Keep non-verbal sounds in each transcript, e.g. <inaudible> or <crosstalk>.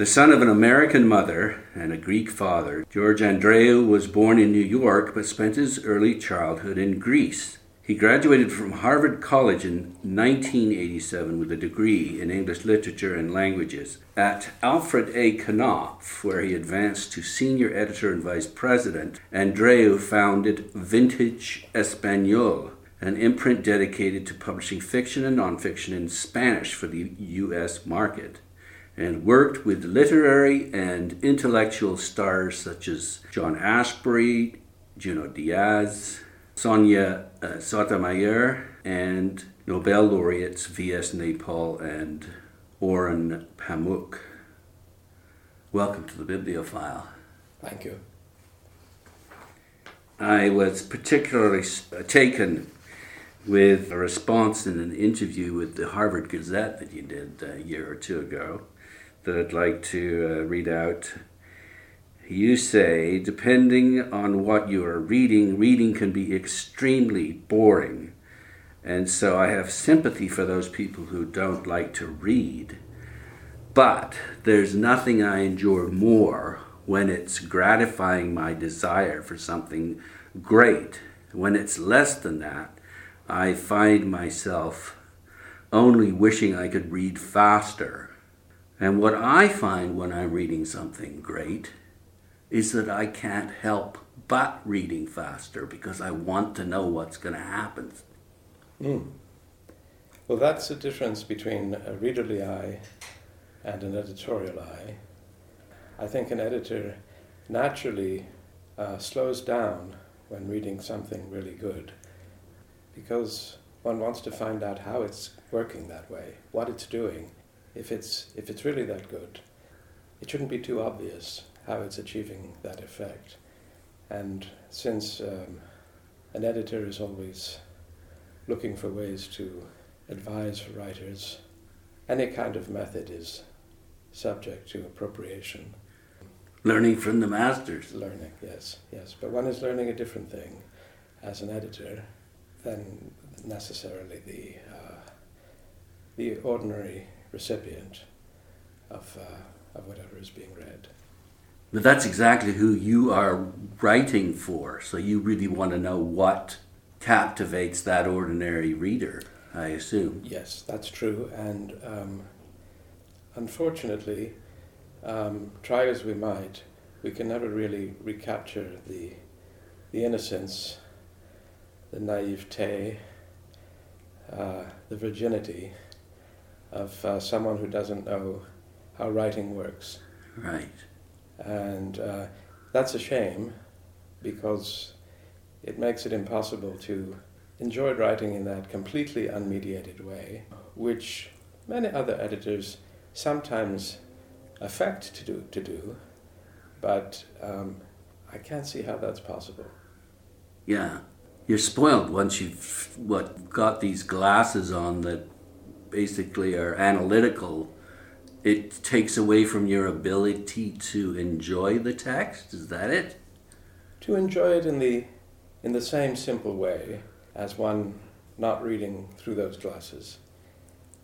The son of an American mother and a Greek father, George Andreou was born in New York but spent his early childhood in Greece. He graduated from Harvard College in 1987 with a degree in English literature and languages. At Alfred A. Knopf, where he advanced to senior editor and vice president, Andreou founded Vintage Español, an imprint dedicated to publishing fiction and nonfiction in Spanish for the U.S. market and worked with literary and intellectual stars such as John Ashbery, Junot Diaz, Sonia uh, Sotomayor, and Nobel laureates V.S. Naipaul and Orhan Pamuk. Welcome to the Bibliofile. Thank you. I was particularly uh, taken with a response in an interview with the Harvard Gazette that you did a year or two ago that I'd like to uh, read out. You say, depending on what you are reading, reading can be extremely boring. And so I have sympathy for those people who don't like to read. But there's nothing I enjoy more when it's gratifying my desire for something great. When it's less than that, I find myself only wishing I could read faster and what I find when I'm reading something great is that I can't help but reading faster because I want to know what's going to happen. Mm. Well, that's the difference between a readerly eye and an editorial eye. I think an editor naturally uh, slows down when reading something really good because one wants to find out how it's working that way, what it's doing, if it's, if it's really that good, it shouldn't be too obvious how it's achieving that effect. And since um, an editor is always looking for ways to advise writers, any kind of method is subject to appropriation. Learning from the masters. Learning, yes, yes. But one is learning a different thing as an editor than necessarily the, uh, the ordinary recipient of, uh, of whatever is being read. But that's exactly who you are writing for. So you really want to know what captivates that ordinary reader, I assume. Yes, that's true. And um, unfortunately, um, try as we might, we can never really recapture the, the innocence, the naivete, uh, the virginity of uh, someone who doesn't know how writing works. Right. And uh, that's a shame because it makes it impossible to enjoy writing in that completely unmediated way, which many other editors sometimes affect to do, to do but um, I can't see how that's possible. Yeah. You're spoiled once you've what got these glasses on that basically are analytical, it takes away from your ability to enjoy the text. Is that it? To enjoy it in the in the same simple way as one not reading through those glasses.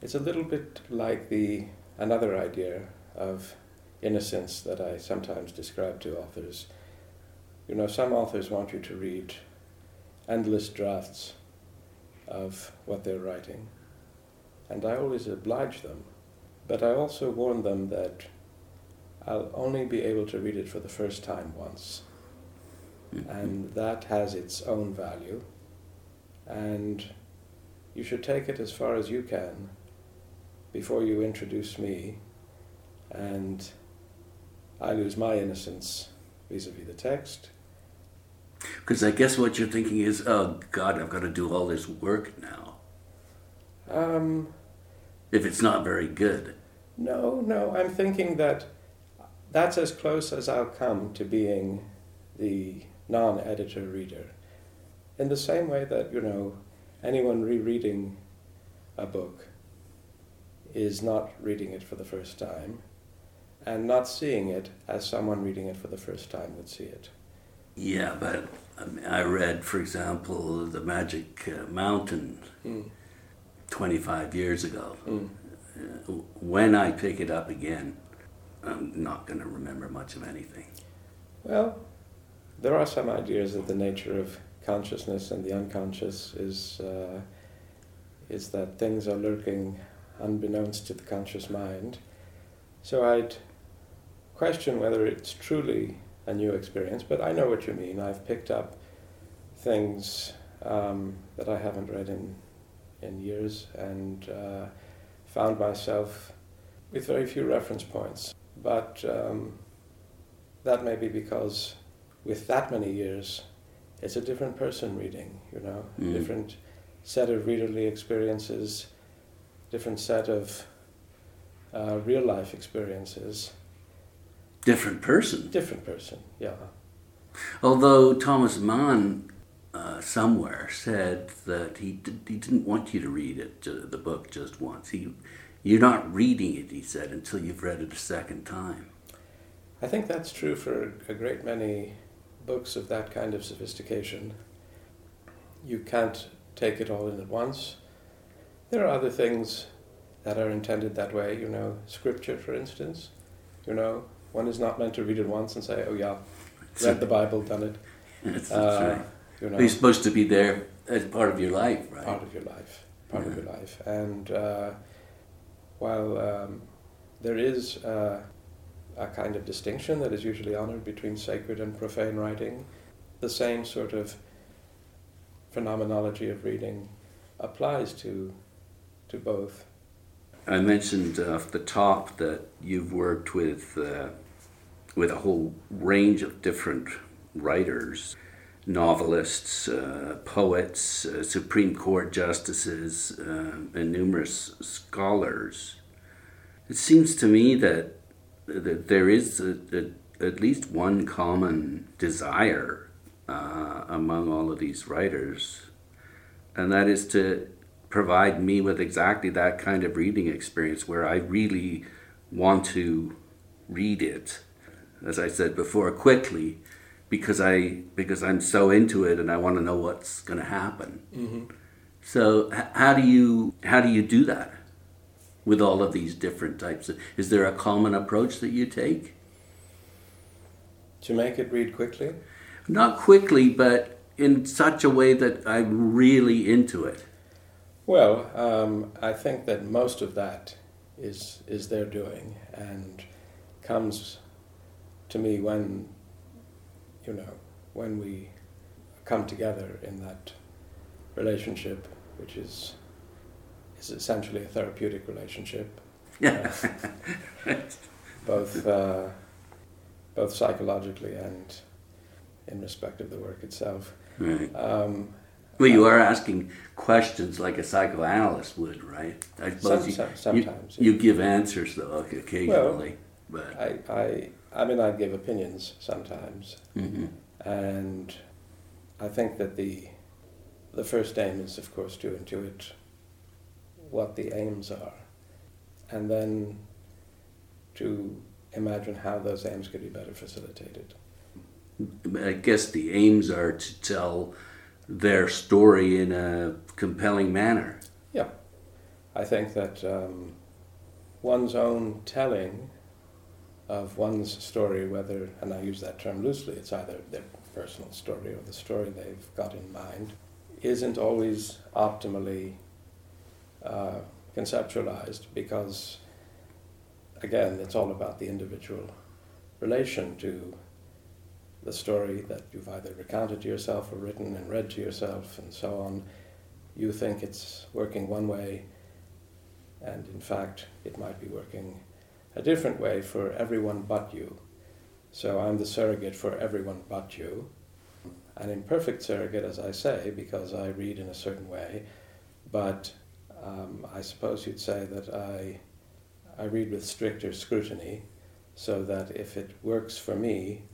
It's a little bit like the another idea of innocence that I sometimes describe to authors. You know, some authors want you to read endless drafts of what they're writing and I always oblige them. But I also warn them that I'll only be able to read it for the first time once. Mm-hmm. And that has its own value. And you should take it as far as you can before you introduce me and I lose my innocence vis a vis the text. Because I guess what you're thinking is, oh God, I've got to do all this work now. Um, if it's not very good. No, no. I'm thinking that that's as close as I'll come to being the non editor reader. In the same way that, you know, anyone rereading a book is not reading it for the first time and not seeing it as someone reading it for the first time would see it. Yeah, but I read, for example, The Magic uh, Mountain. Mm 25 years ago. Mm. when I pick it up again, I'm not going to remember much of anything. Well, there are some ideas that the nature of consciousness and the unconscious is uh, is that things are lurking unbeknownst to the conscious mind. So I'd question whether it's truly a new experience, but I know what you mean. I've picked up things um, that I haven't read in in years and uh, found myself with very few reference points. But um, that may be because with that many years, it's a different person reading, you know, Mm. different set of readerly experiences, different set of uh, real life experiences, Different person. different person, yeah. Although Thomas Mann uh, somewhere said that he, did, he didn't want you to read it, the book, just once. He, you're not reading it, he said, until you've read it a second time. I think that's true for a great many books of that kind of sophistication. You can't take it all in at once. There are other things that are intended that way, you know, scripture, for instance. You know, one is not meant to read it once and say, oh, yeah, read the Bible, done it. <laughs> That's Uh, right. You know, He's supposed to be there as part of your life, right? part of your life, part of your life. And uh, while um, there is uh, a kind of distinction that is usually honored between sacred and profane writing, the same sort of phenomenology of reading applies to to both. I mentioned off the top that you've worked with uh, with a whole range of different writers, novelists, uh, poets, uh, Supreme Court justices, uh, and numerous scholars. It seems to me that that there is a, a, at least one common desire uh, among all of these writers, and that is to provide me with exactly that kind of reading experience where I really want to read it, as I said before, quickly, because I because I'm so into it and I want to know what's going to happen. Mm-hmm. So h- how do you how do you do that with all of these different types? Of, is there a common approach that you take? To make it read quickly, Not quickly, but in such a way that I'm really into it. well, um, I think that most of that is is their doing and comes to me when you know when we come together in that relationship, which is is essentially a therapeutic relationship, Yeah. both uh, both psychologically and in respect of the work itself. right. Um, Well, you are asking questions like a psychoanalyst would, right? I suppose some, you, sometimes you give answers though occasionally, but I, I I mean I give opinions sometimes, mhm. and I think that the the first aim is of course to intuit what the aims are, and then to imagine how those aims could be better facilitated. I guess the aims are to tell their story in a compelling manner. Yeah, I think that um, one's own telling of one's story, whether, and I use that term loosely, it's either their personal story or the story they've got in mind, isn't always optimally uh, conceptualized because, again, it's all about the individual relation to the story that you've either recounted to yourself or written and read to yourself and so on. You think it's working one way, and in fact, it might be working a different way for everyone but you. So I'm the surrogate for everyone but you. An imperfect surrogate, as I say, because I read in a certain way, but um, I suppose you'd say that I, I read with stricter scrutiny, so that if it works for me,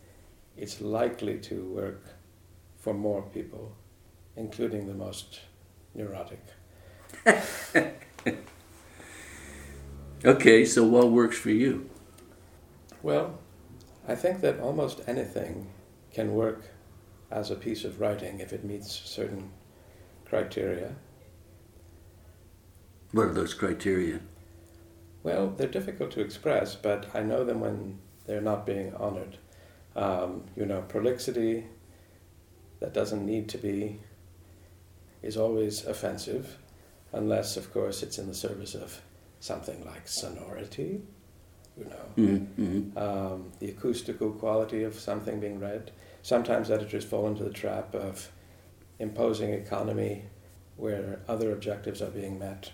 it's likely to work for more people, including the most neurotic. <laughs> Okay, so what works for you? Well, I think that almost anything can work as a piece of writing if it meets certain criteria. What are those criteria? Well, they're difficult to express, but I know them when they're not being honored. Um, you know, prolixity that doesn't need to be is always offensive, unless, of course, it's in the service of something like sonority, you know, Mm-hmm. um, the acoustical quality of something being read. Sometimes editors fall into the trap of imposing economy where other objectives are being met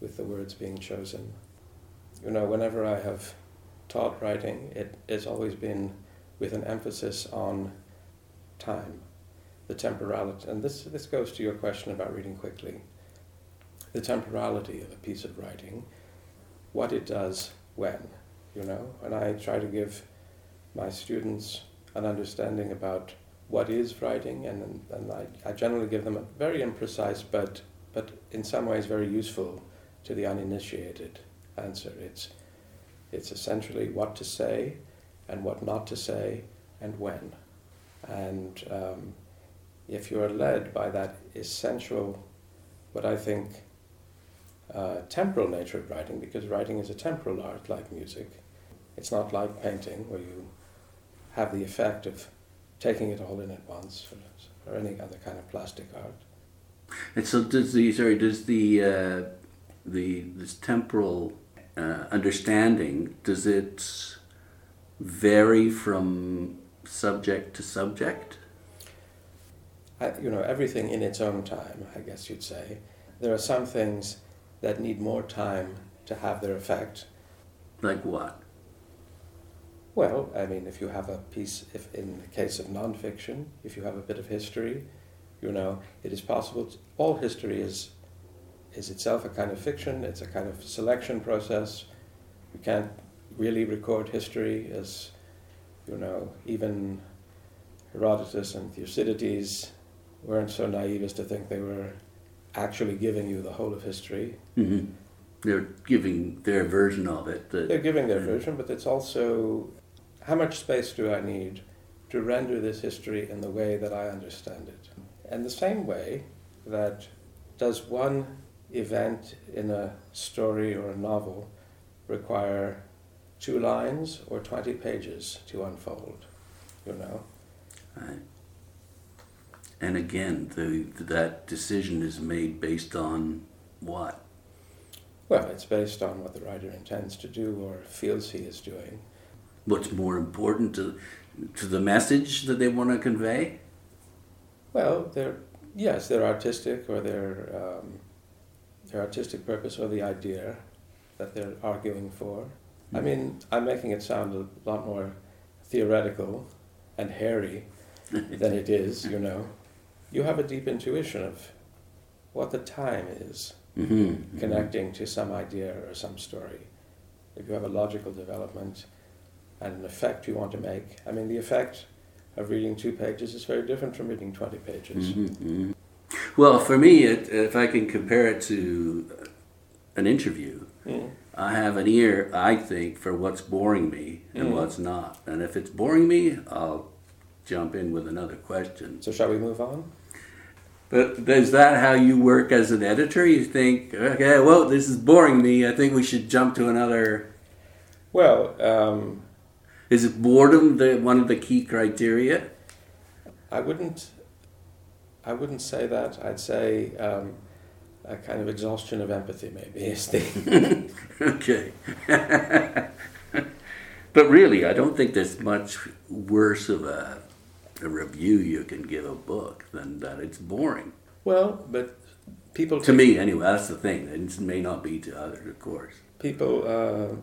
with the words being chosen. You know, whenever I have taught writing, it has always been with an emphasis on time, the temporality. And this, this goes to your question about reading quickly. The temporality of a piece of writing, what it does when, you know. And I try to give my students an understanding about what is writing, and, and I, I generally give them a very imprecise but, but in some ways very useful to the uninitiated answer. It's, it's essentially what to say and what not to say and when. And um, if you are led by that essential, what I think, uh, temporal nature of writing, because writing is a temporal art like music, it's not like painting where you have the effect of taking it all in at once or, or any other kind of plastic art. And so does the sorry does the uh, the this temporal uh, understanding does it vary from subject to subject? I, you know, everything in its own time, I guess you'd say. There are some things that need more time to have their effect. Like what? Well, I mean, if you have a piece, if in the case of nonfiction, if you have a bit of history, you know, it is possible. To, all history is is itself a kind of fiction. It's a kind of selection process. You can't really record history as, you know, even Herodotus and Thucydides weren't so naive as to think they were actually giving you the whole of history. Mm-hmm. They're giving their version of it. They're giving their version, but it's also how much space do I need to render this history in the way that I understand it? And the same way that does one event in a story or a novel require two lines or 20 pages to unfold, you know? Right. And again, the, that decision is made based on what? Well, it's based on what the writer intends to do or feels he is doing. What's more important to, to the message that they want to convey? Well, they're, yes, they're artistic or their, um, their artistic purpose or the idea that they're arguing for. I mean, I'm making it sound a lot more theoretical and hairy <laughs> than it is, you know. You have a deep intuition of what the time is Mm-hmm. connecting to some idea or some story. If you have a logical development and an effect you want to make, I mean, the effect of reading two pages is very different from reading 20 pages. Mm-hmm. Well, for me, it, if I can compare it to an interview, Mm. I have an ear, I think, for what's boring me and Mm. what's not. And if it's boring me, I'll jump in with another question. So, shall we move on? But is that how you work as an editor? You think, okay, well, this is boring me. I think we should jump to another. Well, um, Is boredom the one of the key criteria? I wouldn't. I wouldn't say that. I'd say um, a kind of exhaustion of empathy, maybe, is the. <laughs> okay. <laughs> but really, I don't think there's much worse of a, a review you can give a book than that it's boring. well, but people. To me, anyway, that's the thing. It may not be to others, of course. people uh,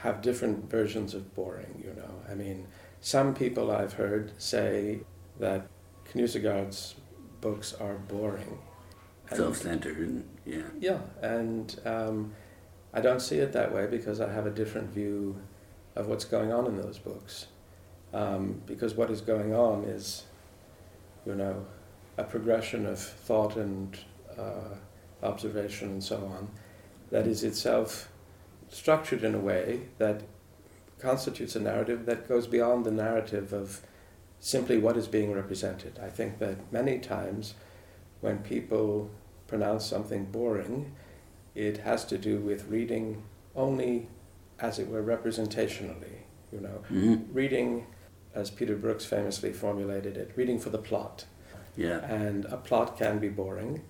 have different versions of boring, you know. I mean, some people I've heard say that Knausgaard's books are boring. Self-centered, and yeah. Yeah, and um, I don't see it that way because I have a different view of what's going on in those books. Um, because what is going on is, you know, a progression of thought and uh, observation and so on that is itself structured in a way that constitutes a narrative that goes beyond the narrative of simply what is being represented. I think that many times when people pronounce something boring, it has to do with reading only, as it were, representationally. You know, Mhm. reading, as Peter Brooks famously formulated it, reading for the plot. Yeah. And a plot can be boring,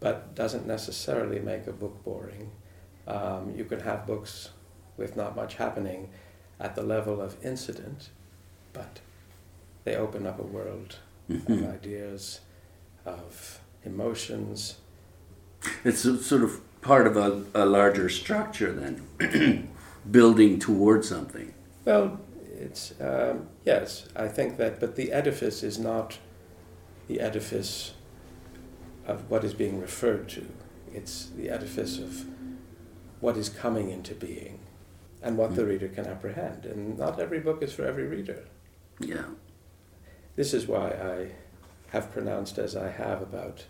but doesn't necessarily make a book boring. Um, you can have books with not much happening at the level of incident, but they open up a world of Mhm. ideas, of emotions. It's sort of part of a, a larger structure then, <clears throat> building towards something. Well, it's um, yes, I think that, but the edifice is not the edifice of what is being referred to. It's the edifice of what is coming into being and what the Mm. reader can apprehend. And not every book is for every reader. Yeah. This is why I have pronounced as I have about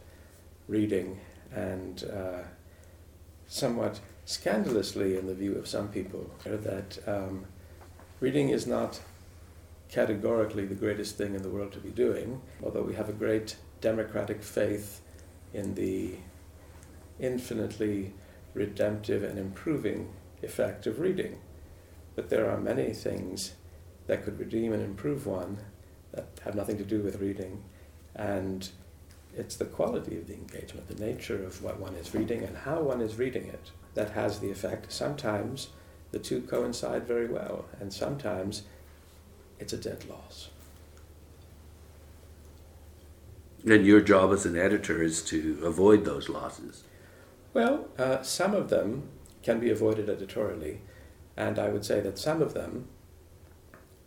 reading and uh, somewhat scandalously in the view of some people that um, reading is not categorically the greatest thing in the world to be doing, although we have a great democratic faith in the infinitely redemptive and improving effect of reading. But there are many things that could redeem and improve one that have nothing to do with reading. And it's the quality of the engagement, the nature of what one is reading and how one is reading it that has the effect. Sometimes the two coincide very well, and sometimes it's a dead loss. And your job as an editor is to avoid those losses. Well, uh, some of them can be avoided editorially, and I would say that some of them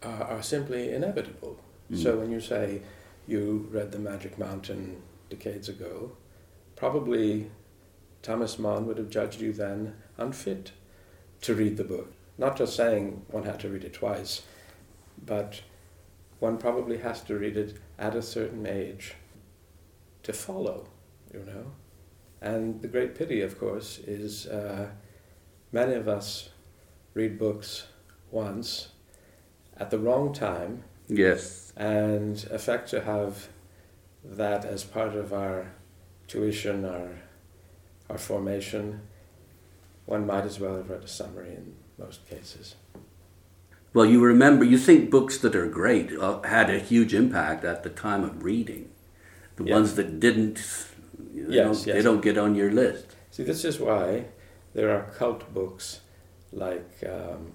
are, are simply inevitable. Mm. So when you say you read The Magic Mountain decades ago, probably Thomas Mann would have judged you then unfit to read the book. Not just saying one had to read it twice, but one probably has to read it at a certain age to follow, you know. And the great pity, of course, is uh, many of us read books once at the wrong time Yes. and affect to have that as part of our tuition, our, our formation. One might as well have read a summary in most cases. Well, you remember, you think books that are great uh, had a huge impact at the time of reading. The Yeah. ones that didn't, they, Yes, don't, they don't get on your list. See, this is why there are cult books like um,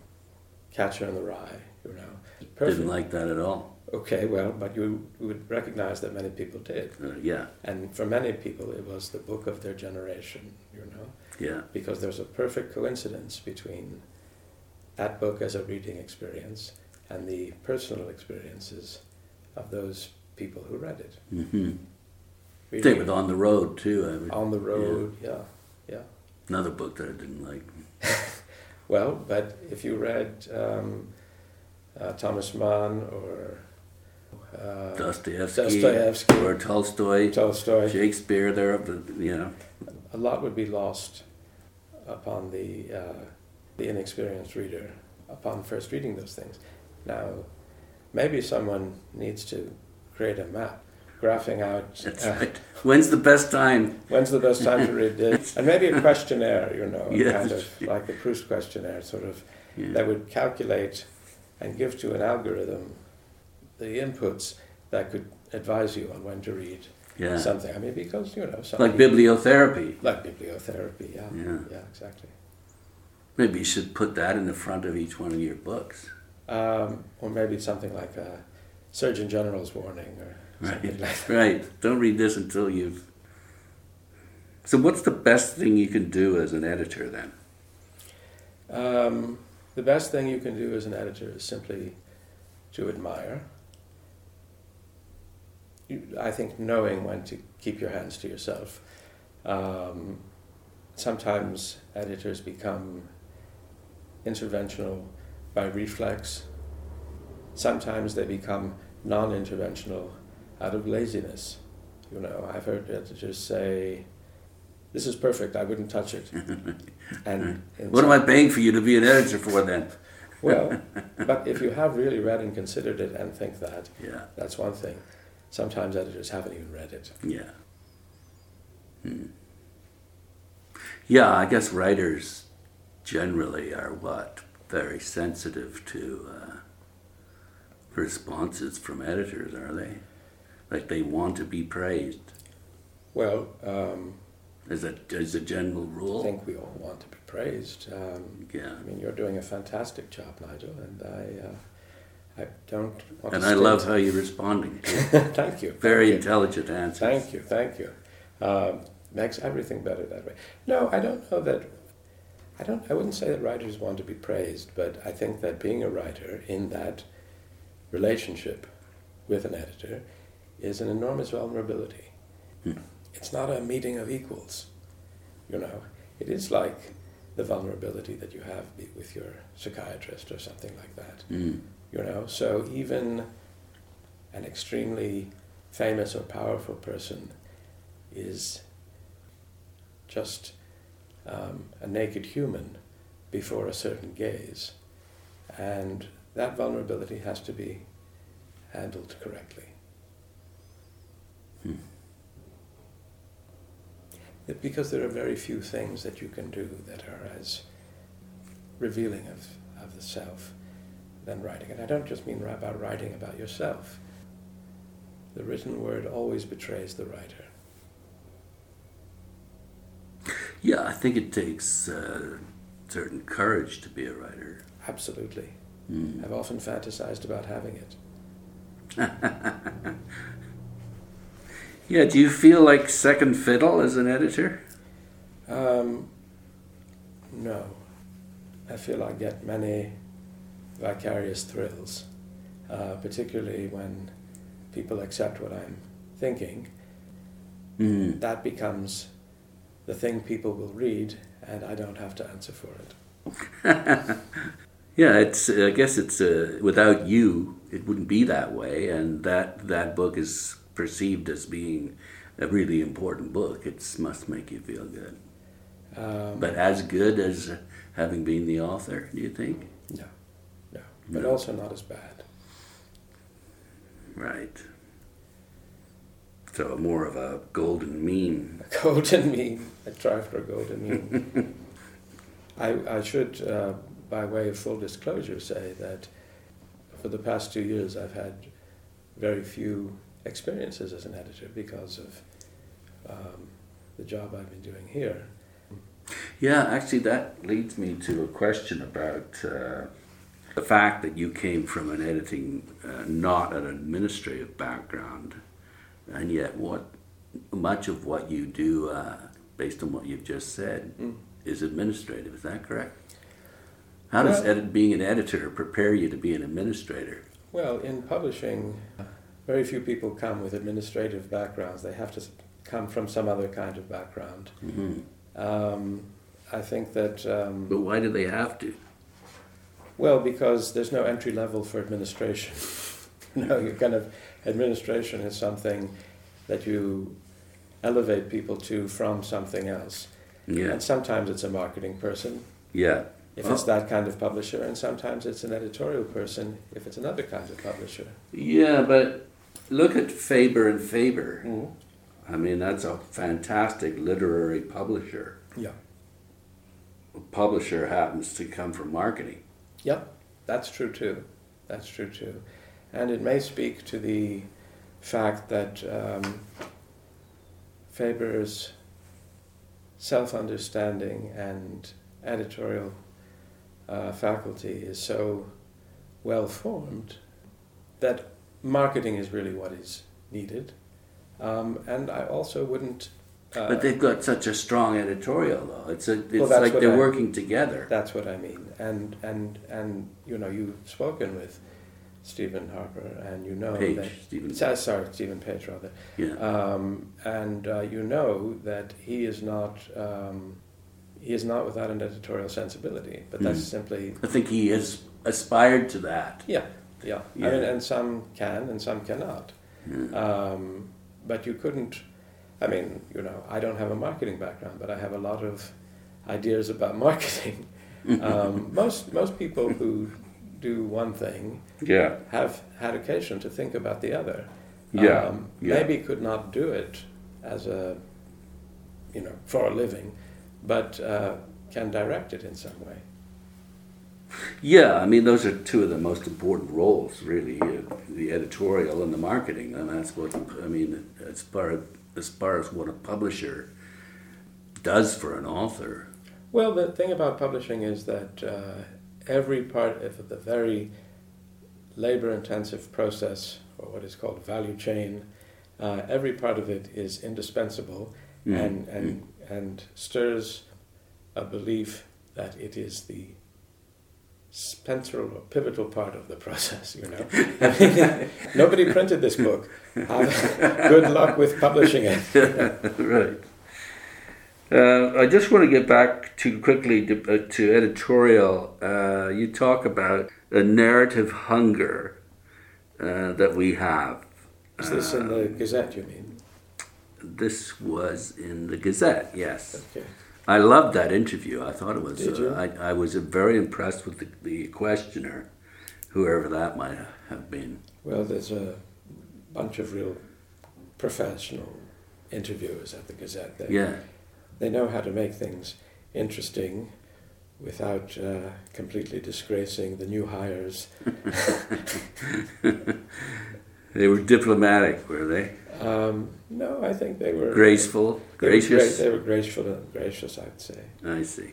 Catcher in the Rye, you know. Perfect. Didn't like that at all. Okay, well, but you would recognize that many people did. Uh, yeah, And for many people, it was the book of their generation, you know, yeah. because there's a perfect coincidence between that book as a reading experience and the personal experiences of those people who read it. hmm Reading Same with On the Road, too. Would, on the road, yeah, yeah. Another book that I didn't like. <laughs> Well, but if you read um, uh, Thomas Mann or uh, Dostoevsky, Dostoevsky, or Tolstoy, Tolstoy, Shakespeare, they're of the, you know. a lot would be lost upon the, uh, the inexperienced reader upon first reading those things. Now, maybe someone needs to create a map, graphing out That's uh, right. When's the best time? when's the best time to read this, <laughs> and maybe a questionnaire, you know, Yes. kind of like the Proust questionnaire, sort of Yeah. that would calculate and give to an algorithm the inputs that could advise you on when to read yeah. something. I mean, because you know, Like bibliotherapy. like bibliotherapy, yeah, Yeah. yeah, exactly. Maybe you should put that in the front of each one of your books. Um, or maybe something like a Surgeon General's warning or something Right. like that. Right. Don't read this until you've. So, what's the best thing you can do as an editor then? Um, the best thing you can do as an editor is simply to admire. I think knowing when to keep your hands to yourself. Um, sometimes editors become interventional by reflex. Sometimes they become non-interventional out of laziness. You know, I've heard editors say, "This is perfect. I wouldn't touch it." <laughs> And What am I paying for you to be an editor for then? well, <laughs> but if you have really read and considered it and think that, Yeah. that's one thing. Sometimes editors haven't even read it. Yeah. Hmm. Yeah, I guess writers generally are what very sensitive to uh, responses from editors, are they? Like they want to be praised. Well, um, As a as a general rule, I think we all want to be praised. Um, Yeah. I mean, you're doing a fantastic job, Nigel, and I, uh, I don't want And I love how you're responding. <laughs> thank you. Very thank you. intelligent answers. Thank you, thank you. Um, makes everything better that way. No, I don't know that. I don't. I wouldn't say that writers want to be praised, but I think that being a writer in that relationship with an editor is an enormous vulnerability. Hmm. It's not a meeting of equals. You know, it is like the vulnerability that you have with your psychiatrist or something like that Mm. You know? So even an extremely famous or powerful person is just um, a naked human before a certain gaze. And that vulnerability has to be handled correctly. Hmm. Because there are very few things that you can do that are as revealing of, of the self than writing. And I don't just mean about writing about yourself. The written word always betrays the writer. Yeah, I think it takes uh, certain courage to be a writer. Absolutely. Mm. I've often fantasized about having it. <laughs> Yeah, do you feel like second fiddle as an editor? Um, no. I feel I get many vicarious thrills, uh, particularly when people accept what I'm thinking. Mm. That becomes the thing people will read, and I don't have to answer for it. <laughs> Yeah, it's. I guess it's. Uh, without you, it wouldn't be that way, and that that book is perceived as being a really important book. It must make you feel good. Um, But as good as having been the author, do you think? But No. also not as bad. Right. So more of a golden mean. <laughs> A golden mean. I try for a golden mean. <laughs> I, I should, uh, by way of full disclosure, say that for the past two years I've had very few experiences as an editor because of um, the job I've been doing here. Yeah, actually, that leads me to a question about uh, the fact that you came from an editing, uh, not an administrative background, and yet what much of what you do, uh, based on what you've just said, Mm. is administrative. Is that correct? How does edit, being an editor prepare you to be an administrator? Well, in publishing, very few people come with administrative backgrounds. They have to come from some other kind of background. hmm Um, I think that, um, But why do they have to? Well, because there's no entry level for administration. <laughs> no, you kind of, administration is something that you elevate people to from something else. Yeah, And sometimes it's a marketing person, yeah. if Oh. it's that kind of publisher, and sometimes it's an editorial person, if it's another kind of publisher. Yeah, but look at Faber and Faber. Mm. I mean, that's a fantastic literary publisher. Yeah. A publisher happens to come from marketing. Yep, that's true too. That's true too. And it may speak to the fact that um, Faber's self understanding and editorial uh, faculty is so well formed that marketing is really what is needed. Um, and I also wouldn't. Uh, But they've got such a strong editorial, though. It's a, it's that's like they're I- working together. That's what I mean. And and and you know, you've spoken with Stephen Harper, and you know Page, that. Stephen. So- Sorry, Stephen Page, rather. Yeah. Um, and uh, you know that he is not. Um, he is not without an editorial sensibility, but that's Mm. simply I think he has aspired to that. yeah, yeah. I mean, and some can and some cannot. Yeah. Um, but you couldn't. I mean, you know, I don't have a marketing background, but I have a lot of ideas about <laughs> marketing. um, <laughs> most most people who do one thing yeah. have had occasion to think about the other. Yeah, Um, yeah. Maybe could not do it as a, you know, for a living, but uh, can direct it in some way. Yeah, I mean, those are two of the most important roles, really, uh, the editorial and the marketing, and that's what I mean. As far as far as what a publisher does for an author. Well, the thing about publishing is that uh, every part of the very labor-intensive process, or what is called value chain, uh, every part of it is indispensable, mm. and and mm. and stirs a belief that it is the central or pivotal part of the process, you know. I mean, <laughs> nobody printed this book. <laughs> good luck with publishing it. <laughs> right. Uh, I just want to get back to quickly to, uh, to editorial. Uh, you talk about a narrative hunger uh, that we have. Is this in the Gazette, you mean? This was in the Gazette, yes. Okay. I loved that interview. I thought it was. Uh, I, I was very impressed with the, the questioner, whoever that might have been. Well, there's a bunch of real professional interviewers at the Gazette. They, yeah. They know how to make things interesting without uh, completely disgracing the new hires. <laughs> they were diplomatic, were they? Um, no, I think they were graceful, they gracious. Were they were graceful and gracious, I'd say. I see.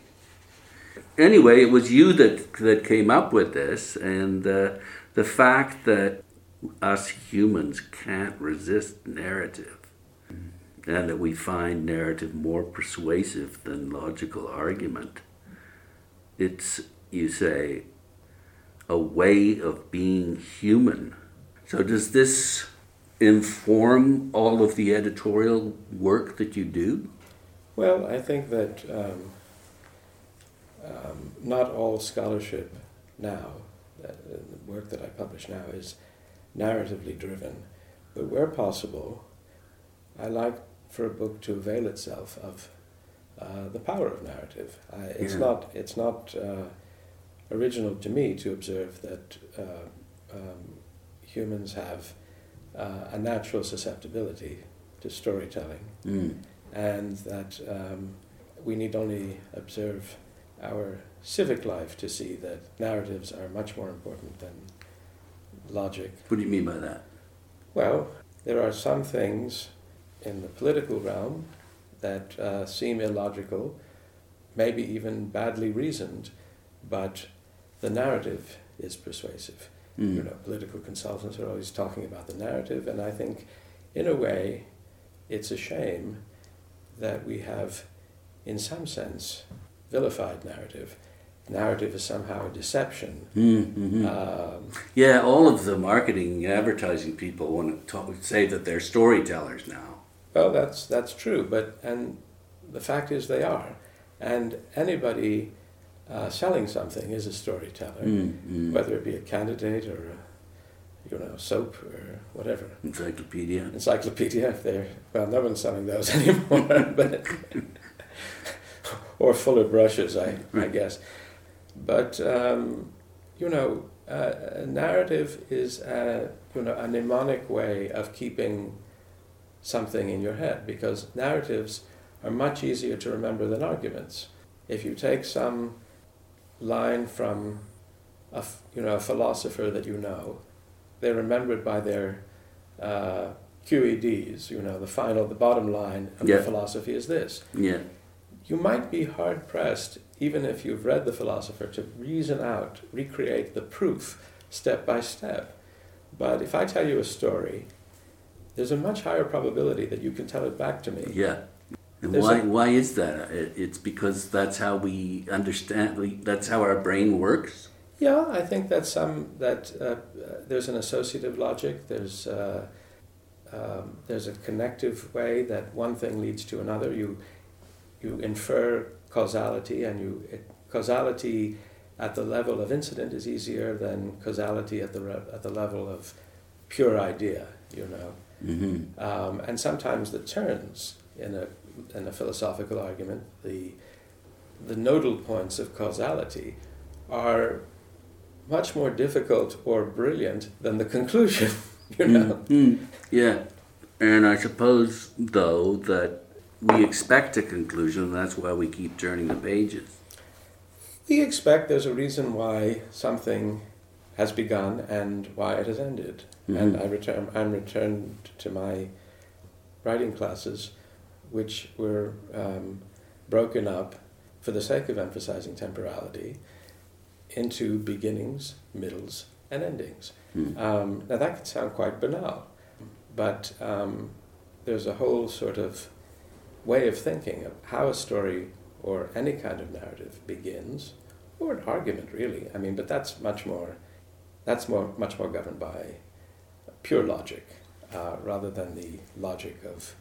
Anyway, it was you that that came up with this, and uh, the fact that us humans can't resist narrative, and that we find narrative more persuasive than logical argument. It's you say a way of being human. So does this inform all of the editorial work that you do? Well, I think that um, um, not all scholarship now, uh, the work that I publish now, is narratively driven. But where possible, I like for a book to avail itself of uh, the power of narrative. I, it's yeah. not. It's not uh, original to me to observe that uh, um, humans have uh, a natural susceptibility to storytelling, mm. and that um, we need only observe our civic life to see that narratives are much more important than logic. What do you mean by that? Well, there are some things in the political realm that uh, seem illogical, maybe even badly reasoned, but the narrative is persuasive. Mm. You know, political consultants are always talking about the narrative, and I think, in a way, it's a shame that we have, in some sense, vilified narrative. Narrative is somehow a deception. Mm-hmm. Um, yeah, all of the marketing, advertising people want to talk, say that they're storytellers now. Well, that's that's true, but and the fact is they are, and anybody uh, selling something is a storyteller, mm, mm. whether it be a candidate or a, you know soap or whatever. Encyclopedia. Encyclopedia. If they're well, no one's selling those <laughs> anymore, but or fuller brushes, I I guess. But um, you know, uh, a narrative is a, you know a mnemonic way of keeping something in your head because narratives are much easier to remember than arguments. If you take some line from a, you know, a philosopher that you know. They're remembered by their uh, QEDs, you know, the final, the bottom line of yeah. the philosophy is this. Yeah. You might be hard pressed, even if you've read the philosopher, to reason out, recreate the proof step by step. But if I tell you a story, there's a much higher probability that you can tell it back to me. Yeah. And why, a, why is that? It's because that's how we understand, that's how our brain works? Yeah, I think that's some that uh, there's an associative logic. There's uh, um, there's a connective way that one thing leads to another. You you infer causality, and you it, causality at the level of incident is easier than causality at the re- at the level of pure idea. You know, mm-hmm. um, and sometimes the turns in a in a philosophical argument, the, the nodal points of causality are much more difficult or brilliant than the conclusion, <laughs> you know? Mm-hmm. Yeah. And I suppose, though, that we expect a conclusion, and that's why we keep turning the pages. We expect there's a reason why something has begun and why it has ended. Mm-hmm. And I return, I'm returned to my writing classes, which were um, broken up for the sake of emphasizing temporality into beginnings, middles, and endings. Mm. Um, now that can sound quite banal, but um, there's a whole sort of way of thinking of how a story or any kind of narrative begins, or an argument really. I mean, but that's much more, that's more much more governed by pure logic uh, rather than the logic of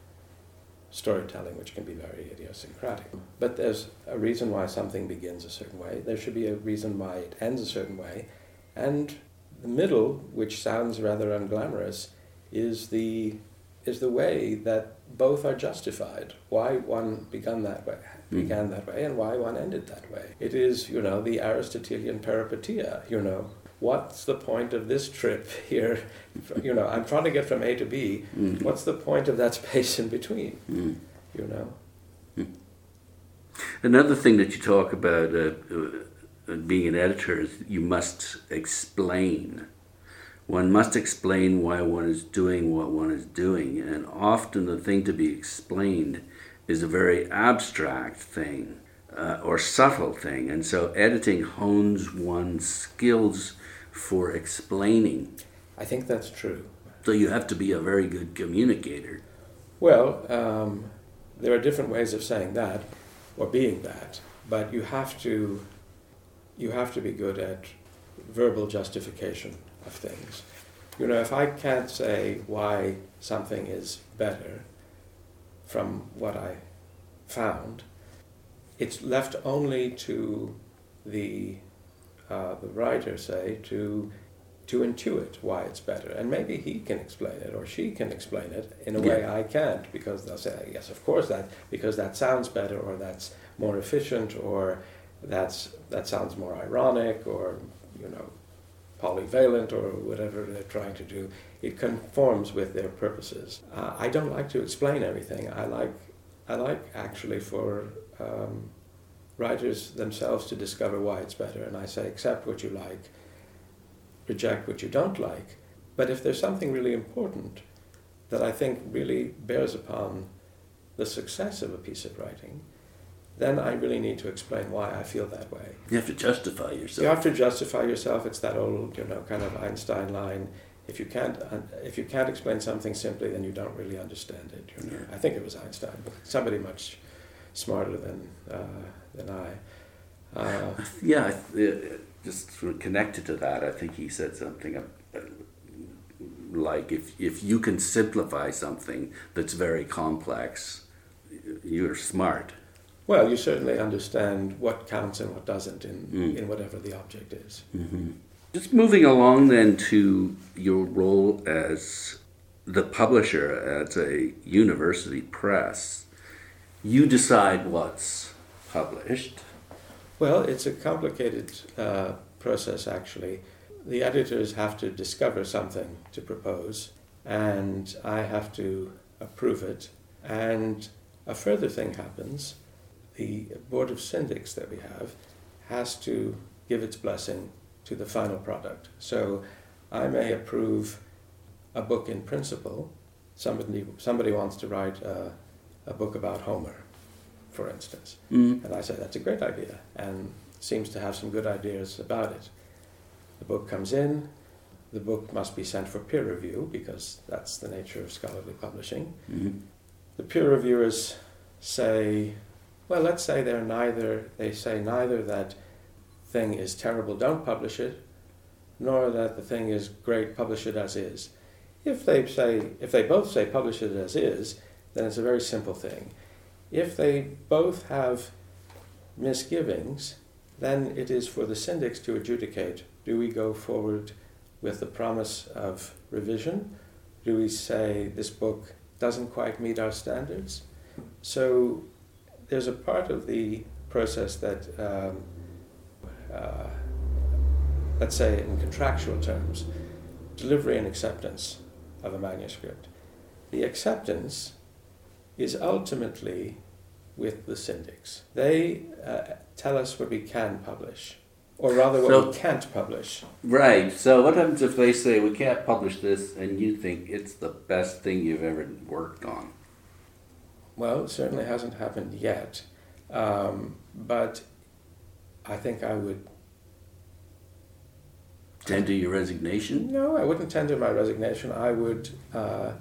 storytelling, which can be very idiosyncratic. But there's a reason why something begins a certain way. There should be a reason why it ends a certain way, and the middle, which sounds rather unglamorous, is the is the way that both are justified. Why one began that way, hmm. began that way, and why one ended that way. It is, you know, the Aristotelian peripeteia. You know, what's the point of this trip <laughs> here? You know, I'm trying to get from A to B. Mm. What's the point of that space in between? Mm. You know. Mm. Another thing that you talk about uh, uh, being an editor is you must explain one must explain why one is doing what one is doing, and often the thing to be explained is a very abstract thing uh, or subtle thing, and so editing hones one's skills for explaining. I think that's true. So you have to be a very good communicator. Well, um, there are different ways of saying that or being that, but you have to you have to be good at verbal justification of things. You know, if I can't say why something is better from what I found, it's left only to the uh, the writer, say, to to intuit why it's better, and maybe he can explain it or she can explain it in a yeah. way I can't, because they'll say, yes, of course that because that sounds better, or that's more efficient, or that's that sounds more ironic, or you know polyvalent or whatever they're trying to do. It conforms with their purposes. Uh, I don't like to explain everything. I like, I like actually for um, writers themselves to discover why it's better. And I say, accept what you like, reject what you don't like. But if there's something really important that I think really bears upon the success of a piece of writing, then I really need to explain why I feel that way. You have to justify yourself. You have to justify yourself. It's that old, you know, kind of Einstein line. If you can't, uh, if you can't explain something simply, then you don't really understand it. You know? yeah. I think it was Einstein, but somebody much smarter than uh, than I. Uh, yeah, just sort of connected to that, I think he said something uh, like if if you can simplify something that's very complex, you're smart. Well, you certainly understand what counts and what doesn't in, mm. in whatever the object is. Mm-hmm. Just moving along then to your role as the publisher at a university press, you decide what's published. Well, it's a complicated uh, process actually. The editors have to discover something to propose, and I have to approve it. And a further thing happens the Board of Syndics that we have has to give its blessing to the final product. So I may approve a book in principle. Somebody, somebody wants to write a, a book about Homer, for instance. Mm. And I say, that's a great idea, and seems to have some good ideas about it. The book comes in, the book must be sent for peer review because that's the nature of scholarly publishing. Mm-hmm. The peer reviewers say, well, let's say they're neither, they say neither that thing is terrible, don't publish it, nor that the thing is great, publish it as is. If they say, if they both say publish it as is, then it's a very simple thing. If they both have misgivings, then it is for the syndics to adjudicate do we go forward with the promise of revision? Do we say this book doesn't quite meet our standards? So there's a part of the process that, um, uh, let's say in contractual terms, delivery and acceptance of a manuscript. The acceptance is ultimately with the syndics. They uh, tell us what we can publish, or rather what So- we can't publish. Right. So what happens if they say we can't publish this, and you think it's the best thing you've ever worked on? Well, it certainly hasn't happened yet, um, but I think I would. Tender your resignation? No, I wouldn't tender my resignation. I would. Uh,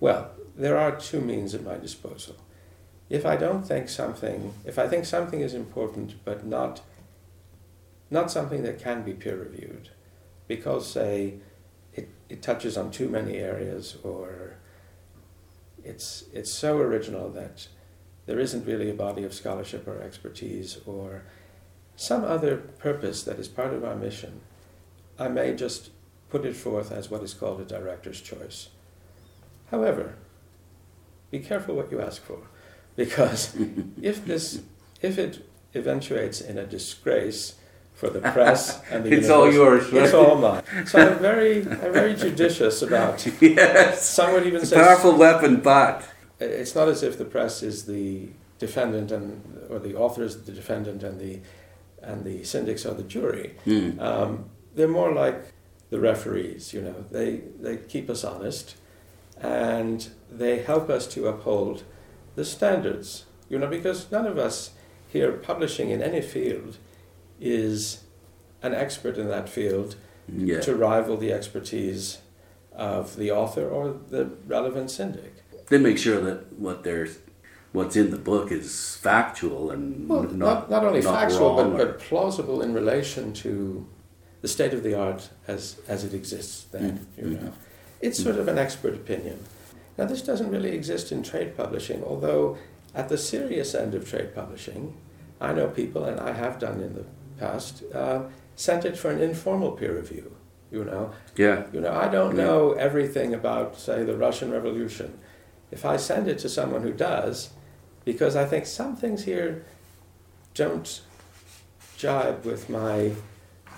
well, there are two means at my disposal. If I don't think something, if I think something is important, but not, not something that can be peer reviewed, because say, it, it touches on too many areas, or it's it's so original that there isn't really a body of scholarship or expertise or some other purpose that is part of our mission, I may just put it forth as what is called a director's choice. However, be careful what you ask for, because <laughs> if this, if it eventuates in a disgrace for the press and the <laughs> It's all yours, It's all mine. So I'm very, I'm very judicious about. <laughs> yes. Some would even say powerful weapon, but it's not as if the press is the defendant and or the author is the defendant and the and the syndics are the jury. Hmm. Um, they're more like the referees. You know, they they keep us honest, and they help us to uphold the standards. You know, because none of us here publishing in any field is an expert in that field yeah. to rival the expertise of the author or the relevant syndic. They make sure that what there's what's in the book is factual and Well, not, not, not only not factual, but, or- but plausible in relation to the state of the art as, as it exists then. Mm, You know, It's sort of an expert opinion. Now, this doesn't really exist in trade publishing, although at the serious end of trade publishing, I know people, and I have done in the past, uh, sent it for an informal peer review. You know, yeah. you know, I don't Yeah. know everything about, say, the Russian Revolution. If I send it to someone who does, because I think some things here don't jibe with my,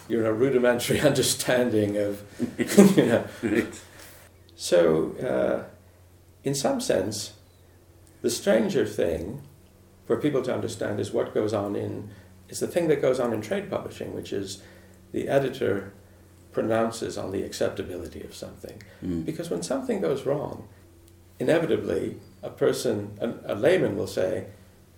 you know, rudimentary <laughs> understanding of, <laughs> you know. So, uh, in some sense, the stranger thing for people to understand is what goes on in, is the thing that goes on in trade publishing, which is the editor pronounces on the acceptability of something. Mm. Because when something goes wrong, inevitably a person, a, a layman will say,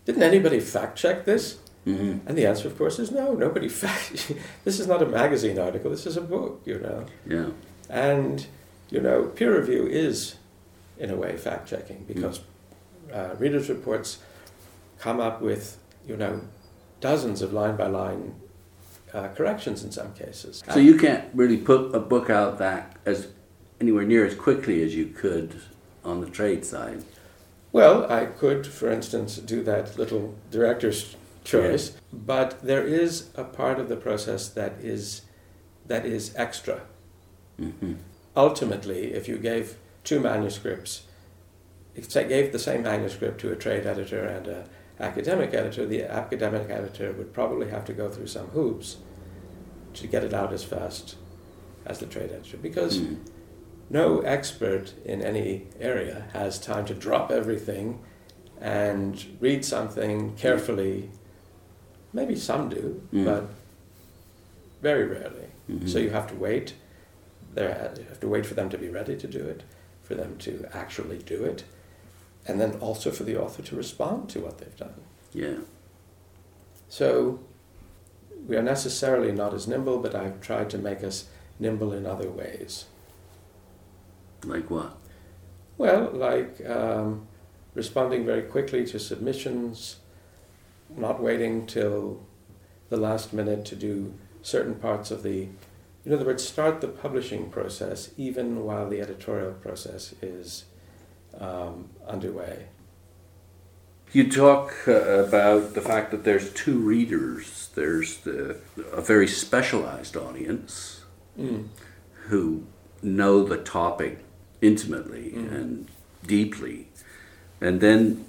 Didn't anybody fact check this? Mhm. And the answer, of course, is no, nobody <laughs> fact. this is not a magazine article, this is a book, you know. Yeah. And, you know, peer review is, in a way, fact checking because uh, readers' reports come up with, you know, dozens of line by line uh, corrections in some cases. So you can't really put a book out that as anywhere near as quickly as you could on the trade side. Well, I could, for instance, do that little director's choice, but there is a part of the process that is that is extra. hmm Ultimately, if you gave two manuscripts, if you gave the same manuscript to a trade editor and an academic editor, the academic editor would probably have to go through some hoops to get it out as fast as the trade editor, because Mm. no expert in any area has time to drop everything and read something carefully. Maybe some do, Mm. but very rarely. Mhm. So you have to wait. There, you have to wait for them to be ready to do it, for them to actually do it, and then also for the author to respond to what they've done. Yeah. So we are necessarily not as nimble, but I've tried to make us nimble in other ways. Like what? Well, like um, responding very quickly to submissions, not waiting till the last minute to do certain parts of the, in other words, start the publishing process even while the editorial process is um, underway. You talk uh, about the fact that there's two readers. There's the, a very specialized audience Mm. who know the topic intimately Mm. and deeply, and then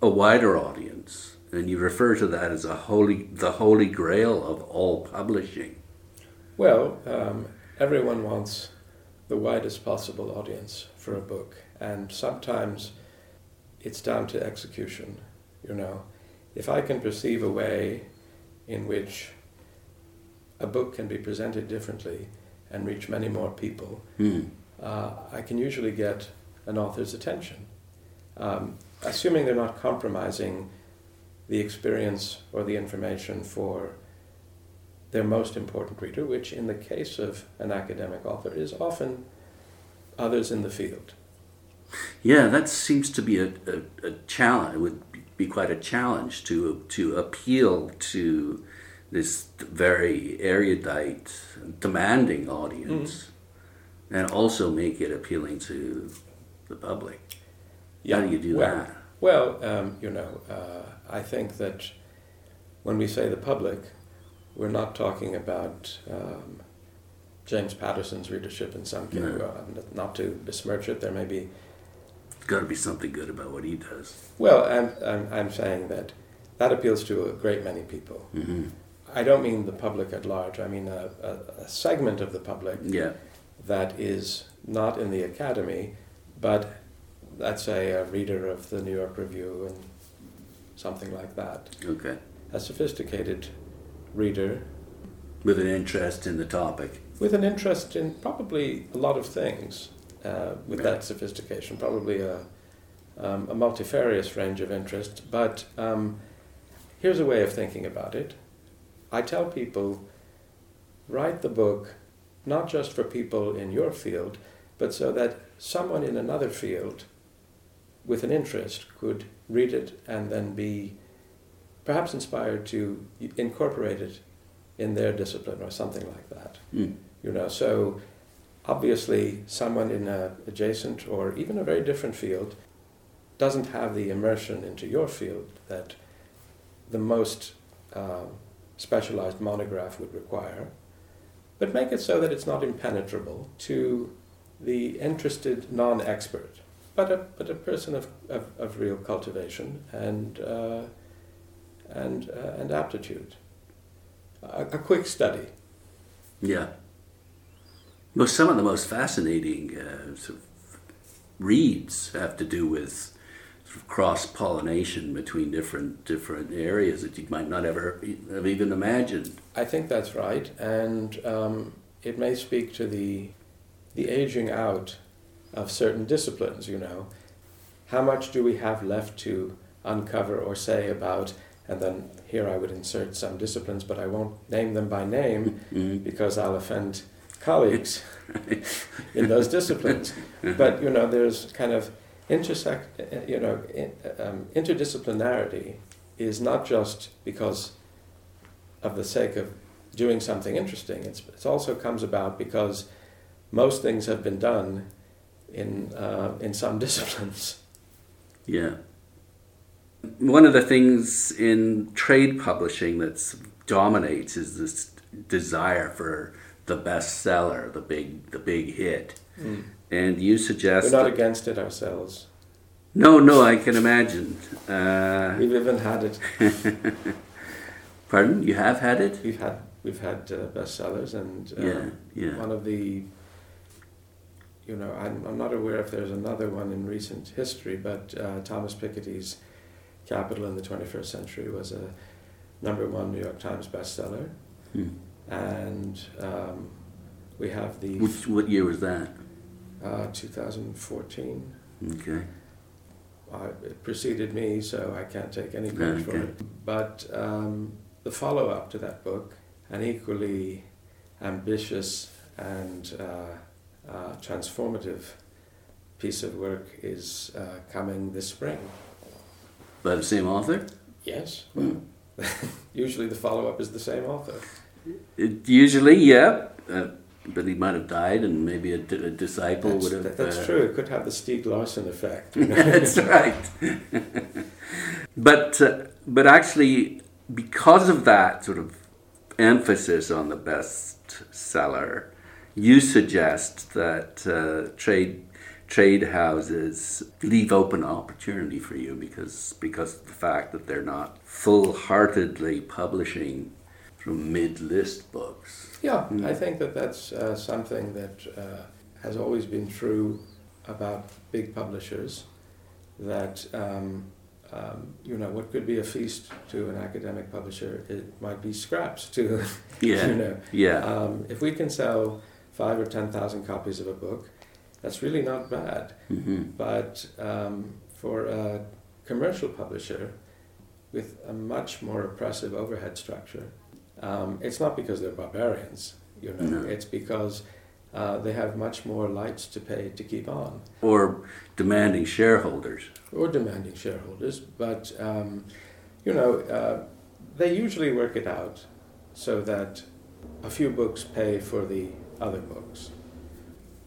a wider audience. And you refer to that as a holy, the holy grail of all publishing. Well, um, everyone wants the widest possible audience for a book, and sometimes it's down to execution. You know, if I can perceive a way in which a book can be presented differently and reach many more people, Mm. uh, I can usually get an author's attention, um, assuming they're not compromising the experience or the information for their most important reader, which in the case of an academic author is often others in the field. Yeah, that seems to be a, a, a challenge. It would be quite a challenge to to appeal to this very erudite, demanding audience, and also make it appealing to the public. How do you do well, that? Well, um, you know, uh, I think that when we say the public, we're not talking about um, James Patterson's readership in some. No. Uh, not to besmirch it, there may be. There's got to be something good about what he does. Well, I'm, I'm, I'm saying that that appeals to a great many people. hmm I don't mean the public at large, I mean a, a, a segment of the public Yeah. that is not in the academy, but let's say a reader of the New York Review and something like that. Okay. A sophisticated reader With an interest in the topic. with an interest in probably a lot of things uh, with that sophistication, probably a, um, a multifarious range of interests. But um, here's a way of thinking about it I tell people write the book not just for people in your field, but so that someone in another field with an interest could read it and then be perhaps inspired to incorporate it in their discipline or something like that. Mm. You know, so obviously someone in a adjacent or even a very different field doesn't have the immersion into your field that the most uh, specialized monograph would require, but make it so that it's not impenetrable to the interested non-expert, but a, but a person of, of, of real cultivation and, uh, and, uh, and aptitude. A, a quick study. Yeah. Well, some of the most fascinating uh, sort of reads have to do with sort of cross pollination between different different areas that you might not ever have even imagined. I think that's right, and um, it may speak to the the aging out of certain disciplines. You know, how much do we have left to uncover or say about? And then here I would insert some disciplines, but I won't name them by name <laughs> Mhm. because I'll offend colleagues <laughs> in those disciplines. But you know, there's kind of intersect, uh, you know, um, interdisciplinarity is not just because of the sake of doing something interesting. It's it also comes about because most things have been done in uh, in some <laughs> disciplines. Yeah. One of the things in trade publishing that dominates is this desire for the bestseller, the big the big hit. And you suggest We're not against it ourselves. No, no, I can imagine. Uh, We've even had it. <laughs> pardon? You have had it? We've had we've had uh, bestsellers, and uh, Yeah, yeah. one of the you know I'm, I'm not aware if there's another one in recent history, but uh, Thomas Piketty's Capital in the 21st Century was a number one New York Times bestseller, Hmm. and um, we have the Which, what year was that? uh, 2014. Okay. Uh, it preceded me, so I can't take any credit for it. But um, the follow up to that book, an equally ambitious and uh, uh, transformative piece of work, is uh, coming this spring. By the same author? Yes. Hmm. <laughs> Usually the follow up is the same author. It, usually, yeah. Uh, but he might have died, and maybe a, a disciple That's, would have. that- that's uh, true. It could have the Stieg Larsson effect. you <laughs> know. That's right. <laughs> but uh, but actually, because of that sort of emphasis on the bestseller, you suggest that uh, trade trade houses leave open opportunity for you because because of the fact that they're not full heartedly publishing from mid list books. Yeah, Mm. I think that that's uh, something that uh, has always been true about big publishers. That um, um, you know, what could be a feast to an academic publisher, it might be scraps to, <laughs> Yeah. you know. Yeah. Um, if we can sell five or ten thousand copies of a book, that's really not bad. hmm But um, for a commercial publisher with a much more oppressive overhead structure, um, it's not because they're barbarians, you know. No. It's because uh, they have much more lights to pay to keep on, Or demanding shareholders. or demanding shareholders. But um, you know, uh, they usually work it out so that a few books pay for the other books.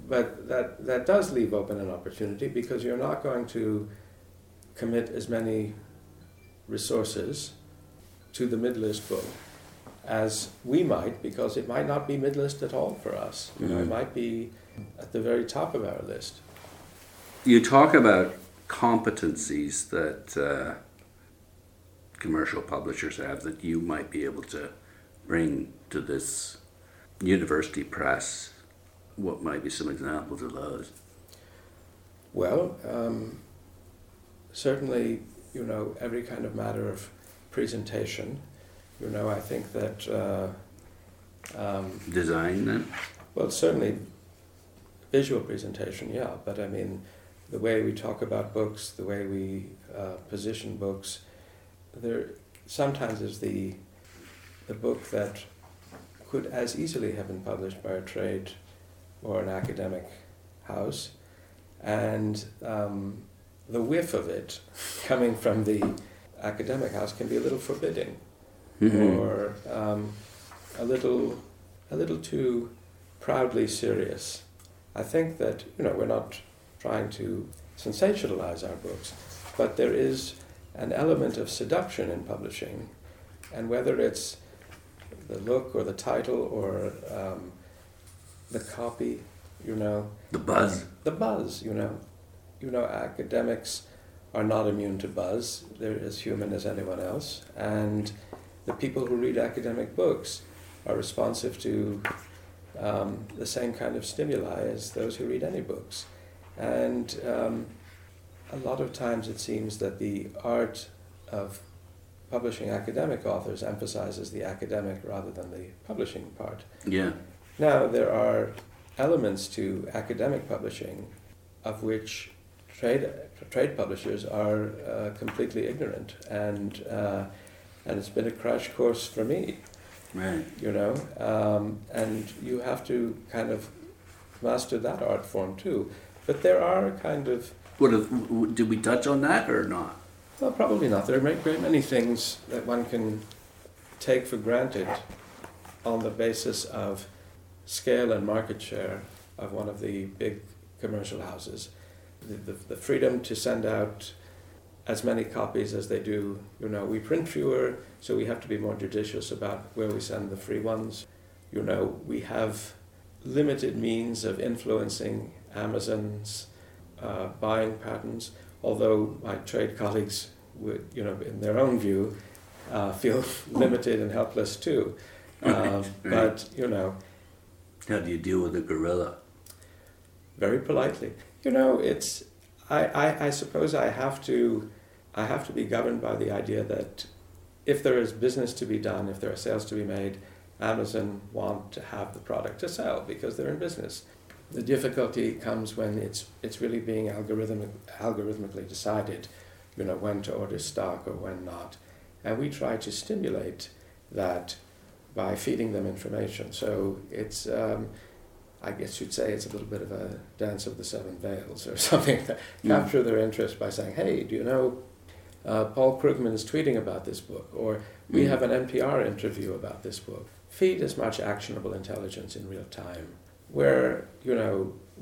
But that, that does leave open an opportunity because you're not going to commit as many resources to the midlist book as we might because it might not be midlist at all for us. You know, it Mhm. might be at the very top of our list. You talk about competencies that uh, commercial publishers have that you might be able to bring to this university press. What might be some examples of those? Well, um, certainly, you know, every kind of matter of presentation. You know, I think that, uh, um, Design then? well, certainly visual presentation, yeah, but I mean, the way we talk about books, the way we uh, position books, there sometimes is the, the book that could as easily have been published by a trade or an academic house, and um, the whiff of it coming from the academic house can be a little forbidding Mhm. or um, a little a little too proudly serious. I think that you know we're not trying to sensationalize our books, but there is an element of seduction in publishing, and whether it's the look or the title or um, the copy, you know, The buzz. the buzz, you know. You know, academics are not immune to buzz. They're as human as anyone else. And the people who read academic books are responsive to um, the same kind of stimuli as those who read any books. And um, a lot of times it seems that the art of publishing academic authors emphasizes the academic rather than the publishing part. Yeah. Now, there are elements to academic publishing of which trade, trade publishers are uh, completely ignorant, and, uh, and it's been a crash course for me, Right. you know, um, and you have to kind of master that art form too. But there are kind of, What if, w- w- did we touch on that or not? well, probably not. There are great many things that one can take for granted on the basis of scale and market share of one of the big commercial houses. The, the, the freedom to send out as many copies as they do. You know, we print fewer, so we have to be more judicious about where we send the free ones. You know, we have limited means of influencing Amazon's uh, buying patterns, although my trade colleagues would, you know, in their own view, uh, feel <laughs> limited and helpless too. Right. But, you know, How do you deal with a gorilla? very politely. You know, it's I, I, I suppose I have to I have to be governed by the idea that if there is business to be done, if there are sales to be made, Amazon want to have the product to sell because they're in business. The difficulty comes when it's it's really being algorithmic, algorithmically decided, you know, when to order stock or when not. And we try to stimulate that by feeding them information. So it's um, I guess you'd say it's a little bit of a dance of the seven veils or <laughs> something. Mm. Capture their interest by saying, "Hey, do you know uh, Paul Krugman is tweeting about this book, or we Mm. have an NPR interview about this book." Feed as much actionable intelligence in real time, where you know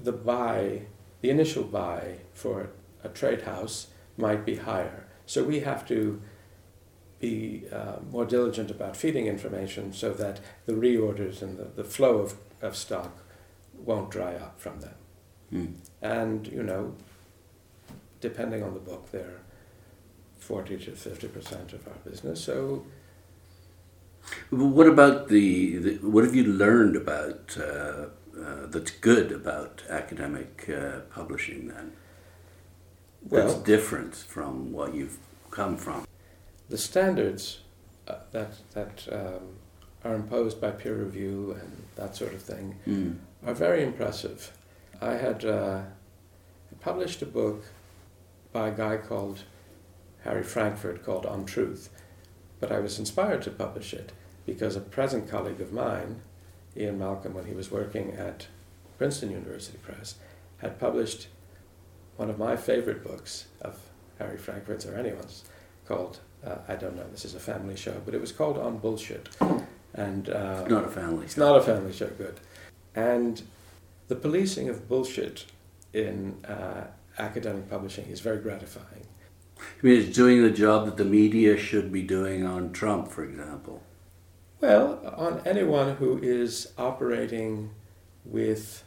the buy, the initial buy for a trade house might be higher. So we have to be uh, more diligent about feeding information so that the reorders and the, the flow of, of stock won't dry up from them. Hmm. And, you know, depending on the book, they're 40 to 50% of our business. So, Well, What about the, the what have you learned about uh, uh, that's good about academic uh, publishing then? That's different from what you've come from? The standards uh, that, that um, are imposed by peer review and that sort of thing Mm. are very impressive. I had uh, published a book by a guy called Harry Frankfurt called On Truth, but I was inspired to publish it because a present colleague of mine, Ian Malcolm, when he was working at Princeton University Press, had published one of my favorite books of Harry Frankfurt's or anyone's called, uh, I don't know, this is a family show, but it was called On Bullshit. And uh, not a family. it's not a family show, good. And the policing of bullshit in uh, academic publishing is very gratifying. I mean, it's doing the job that the media should be doing on Trump, for example. Well, on anyone who is operating with,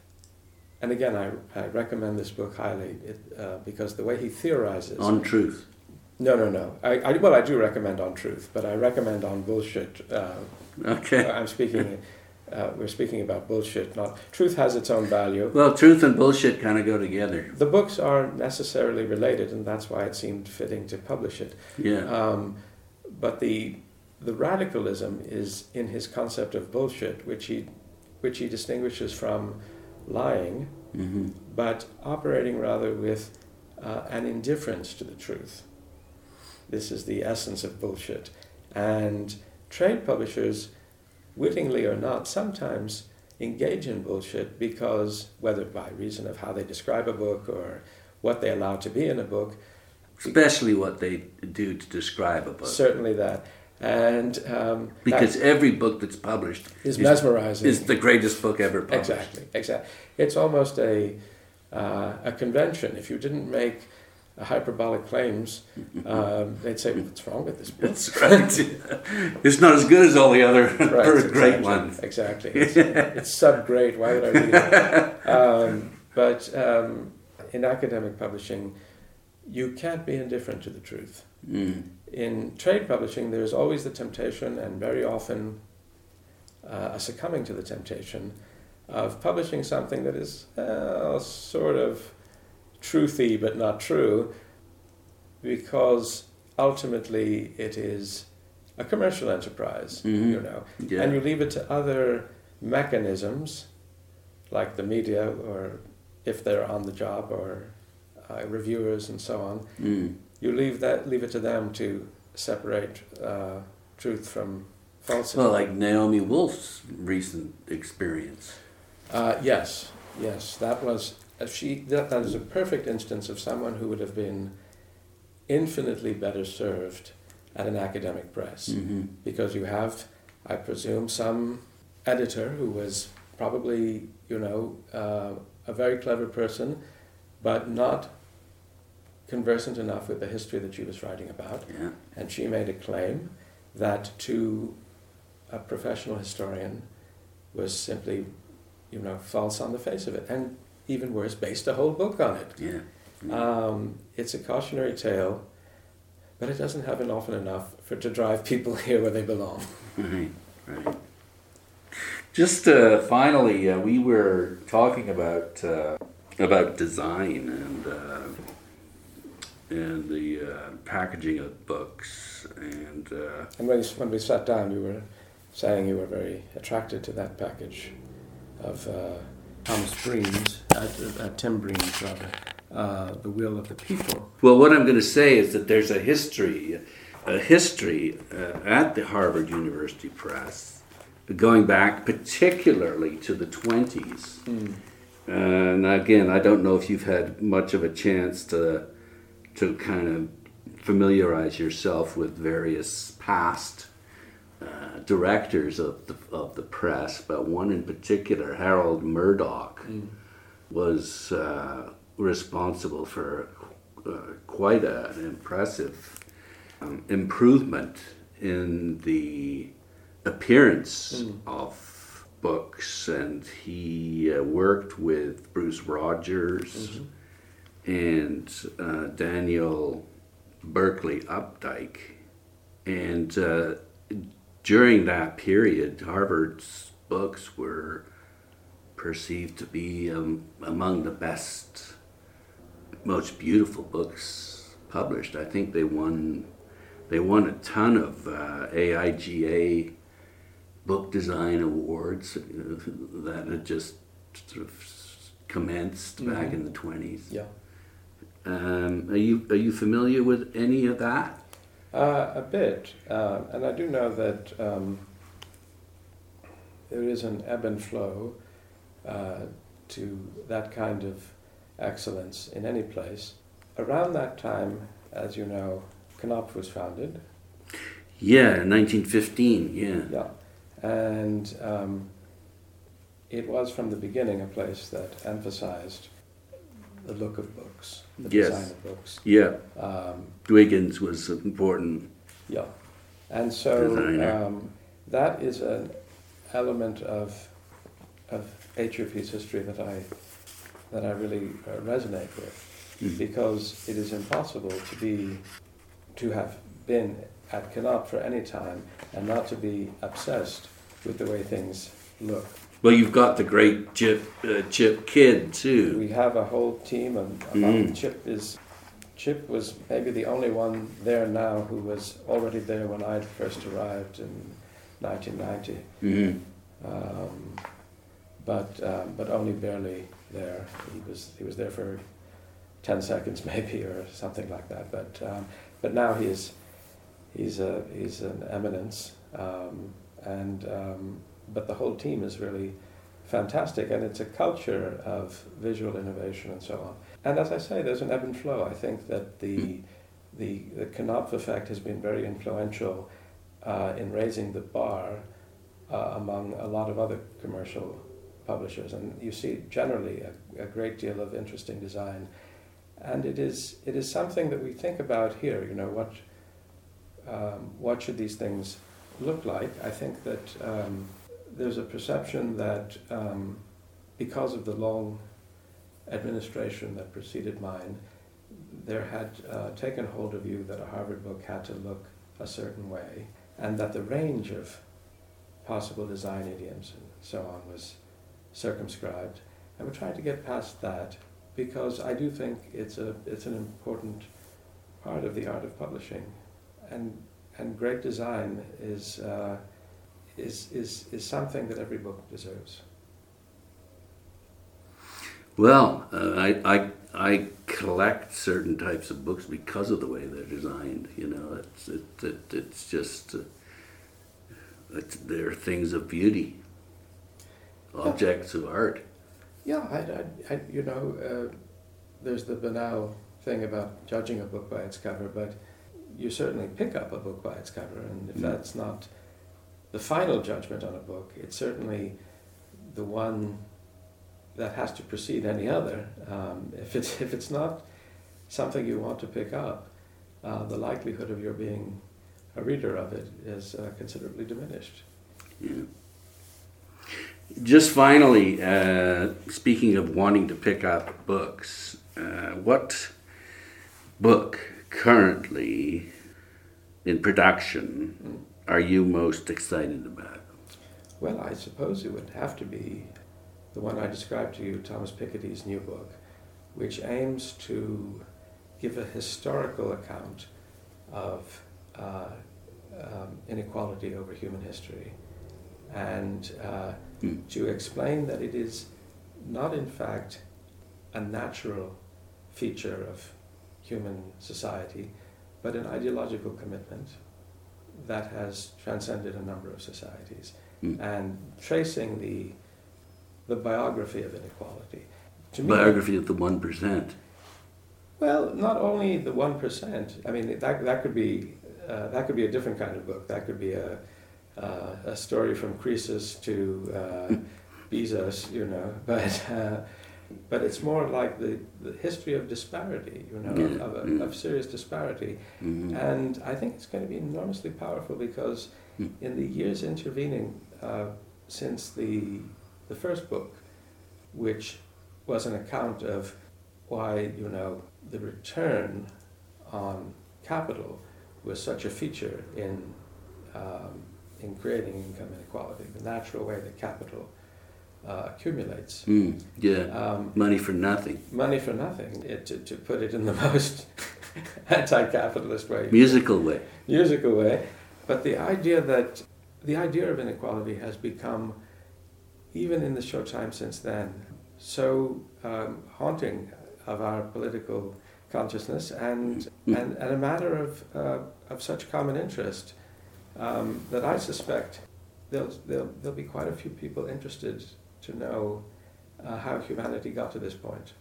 and again, I, I recommend this book highly it, uh, because the way he theorizes. On truth. No, no, no. I, I, well, I do recommend on truth, but I recommend on bullshit. Uh, Okay. I'm speaking. Uh, we're speaking about bullshit. Not truth has its own value. Well, truth and bullshit kind of go together. The books aren't necessarily related, and that's why it seemed fitting to publish it. Yeah. Um, but the the radicalism is in his concept of bullshit, which he which he distinguishes from lying, hmm but operating rather with uh, an indifference to the truth. This is the essence of bullshit, and trade publishers, wittingly or not, sometimes engage in bullshit because whether by reason of how they describe a book or what they allow to be in a book, Especially what they do to describe a book. certainly that. And um, because every book that's published is mesmerizing. is the greatest book ever published. exactly, exactly. It's almost a uh, a convention. If you didn't make hyperbolic claims, um, they'd say, "What's wrong with this book?" That's right. <laughs> it's not as good as all the other <laughs> Right, great ones. Exactly. It's, it's sub great. Why would I read it? <laughs> Um, but um, in academic publishing, you can't be indifferent to the truth. Mm. In trade publishing, there's always the temptation, and very often uh, a succumbing to the temptation, of publishing something that is uh, sort of truthy but not true, because ultimately it is a commercial enterprise, Mhm. you know, Yeah. and you leave it to other mechanisms, like the media, or if they're on the job, or uh, reviewers and so on. Mm. You leave that, leave it to them to separate uh, truth from falsehood. Well, like Naomi Wolf's recent experience. Uh, yes, yes, that was uh, she. That, that is a perfect instance of someone who would have been infinitely better served at an academic press hmm because you have, I presume, some editor who was probably you know uh, a very clever person, but not conversant enough with the history that she was writing about, Yeah. and she made a claim that to a professional historian was simply, you know, false on the face of it, and even worse, based a whole book on it. Yeah. Um, it's a cautionary tale, but it doesn't happen often enough for to drive people <laughs> here where they belong. Right, right. Just uh, finally, uh, we were talking about uh, about design and uh, and the uh, packaging of books, and uh, And when, you, when we sat down, you were saying you were very attracted to that package of uh, Thomas Breen's, uh, uh, Tim Breen's rather, uh, The Will of the People. well, what I'm going to say is that there's a history, a history uh, at the Harvard University Press, going back particularly to the 20s. And again, I don't know if you've had much of a chance to to kind of familiarize yourself with various past uh, directors of the of the press, but one in particular, Harold Murdock, was uh, responsible for uh, quite a, an impressive um, improvement in the appearance of books, and he uh, worked with Bruce Rogers and uh, Daniel Berkeley Updike, and uh, during that period, Harvard's books were perceived to be um, among the best, most beautiful books published. I think they won they won a ton of uh, AIGA book design awards uh, that had just sort of commenced mm-hmm. back in the 20s. Yeah. Um, are you are you familiar with any of that? Uh, a bit, uh, and I do know that um, there is an ebb and flow uh, to that kind of excellence in any place. Around that time, as you know, Knopf was founded. Yeah, 1915, yeah. Yeah, and um, it was from the beginning a place that emphasized the look of books, the yes. design of books. Yeah. Um, Dwiggins was important. Yeah. And so um, that is an element of, of HUP's history that I, that I really uh, resonate with mm. because it is impossible to be, to have been at Knopf for any time and not to be obsessed with the way things look. Well, you've got the great Chip uh, Chip Kidd too. We have a whole team, and mm. Chip is Chip was maybe the only one there now who was already there when I first arrived in 1990. Mm-hmm. Um, but um, but only barely there. He was he was there for ten seconds <laughs> maybe or something like that. But um, but now he is he's a he's an eminence, um, and um, but the whole team is really fantastic, and it's a culture of visual innovation and so on. And as I say, there's an ebb and flow. I think that the mm. the the Knopf effect has been very influential uh, in raising the bar uh, among a lot of other commercial publishers, and you see generally a, a great deal of interesting design. And it is it is something that we think about here. You know what um, what should these things look like? I think that. Um, there's a perception that um, because of the long administration that preceded mine, there had uh, taken hold of you that a Harvard book had to look a certain way, and that the range of possible design idioms and so on was circumscribed. And we're trying to get past that because I do think it's a it's an important part of the art of publishing, and and great design is. Uh, is, is, is something that every book deserves. Well, uh, I, I, I collect certain types of books because of the way they're designed. You know, it's, it, it, it's just, uh, it's, they're things of beauty, objects yeah. of art. Yeah, I, I, I you know, uh, there's the banal thing about judging a book by its cover, but you certainly pick up a book by its cover, and if mm. that's not the final judgment on a book. It's certainly the one that has to precede any other. Um, if it's if it's not something you want to pick up, uh, the likelihood of your being a reader of it is uh, considerably diminished. Yeah. Just finally, uh, speaking of wanting to pick up books, uh, what book currently in production mm are you most excited about? Well, I suppose it would have to be the one I described to you, Thomas Piketty's new book, which aims to give a historical account of uh, um, inequality over human history and uh, mm. to explain that it is not, in fact, a natural feature of human society, but an ideological commitment that has transcended a number of societies mm. and tracing the, the biography of inequality. To biography me, of the 1%. Well, not only the 1%, I mean, that, that, could be, uh, that could be a different kind of book. That could be a, uh, a story from Croesus to uh, <laughs> Bezos, you know, but uh, but it's more like the, the history of disparity, you know, yeah. of, of, of, serious disparity. Mm-hmm. And I think it's going to be enormously powerful because mm. in the years intervening uh, since the, the first book, which was an account of why, you know, the return on capital was such a feature in, um, in creating income inequality, the natural way that capital uh, accumulates. Mm, yeah, um, money for nothing. Money for nothing. It, to, to put it in the <laughs> most <laughs> anti-capitalist way, Musical way. musical way. But the idea that the idea of inequality has become, even in the short time since then, so um, haunting of our political consciousness and, Mm. and, and a matter of, uh, of such common interest um, that I suspect there'll, there'll, there'll be quite a few people interested to know uh, how humanity got to this point.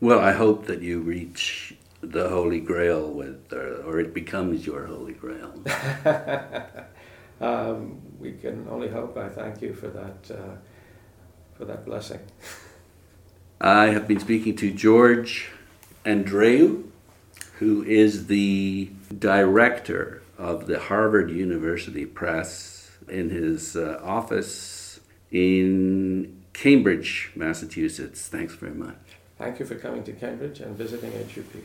Well, I hope that you reach the Holy Grail with, or, or it becomes your Holy Grail. <laughs> um, we can only hope. I thank you for that, uh, for that blessing. I have been speaking to George Andreou, who is the director of the Harvard University Press in his uh, office in Cambridge, Massachusetts. Thanks very much. Thank you for coming to Cambridge and visiting HUP.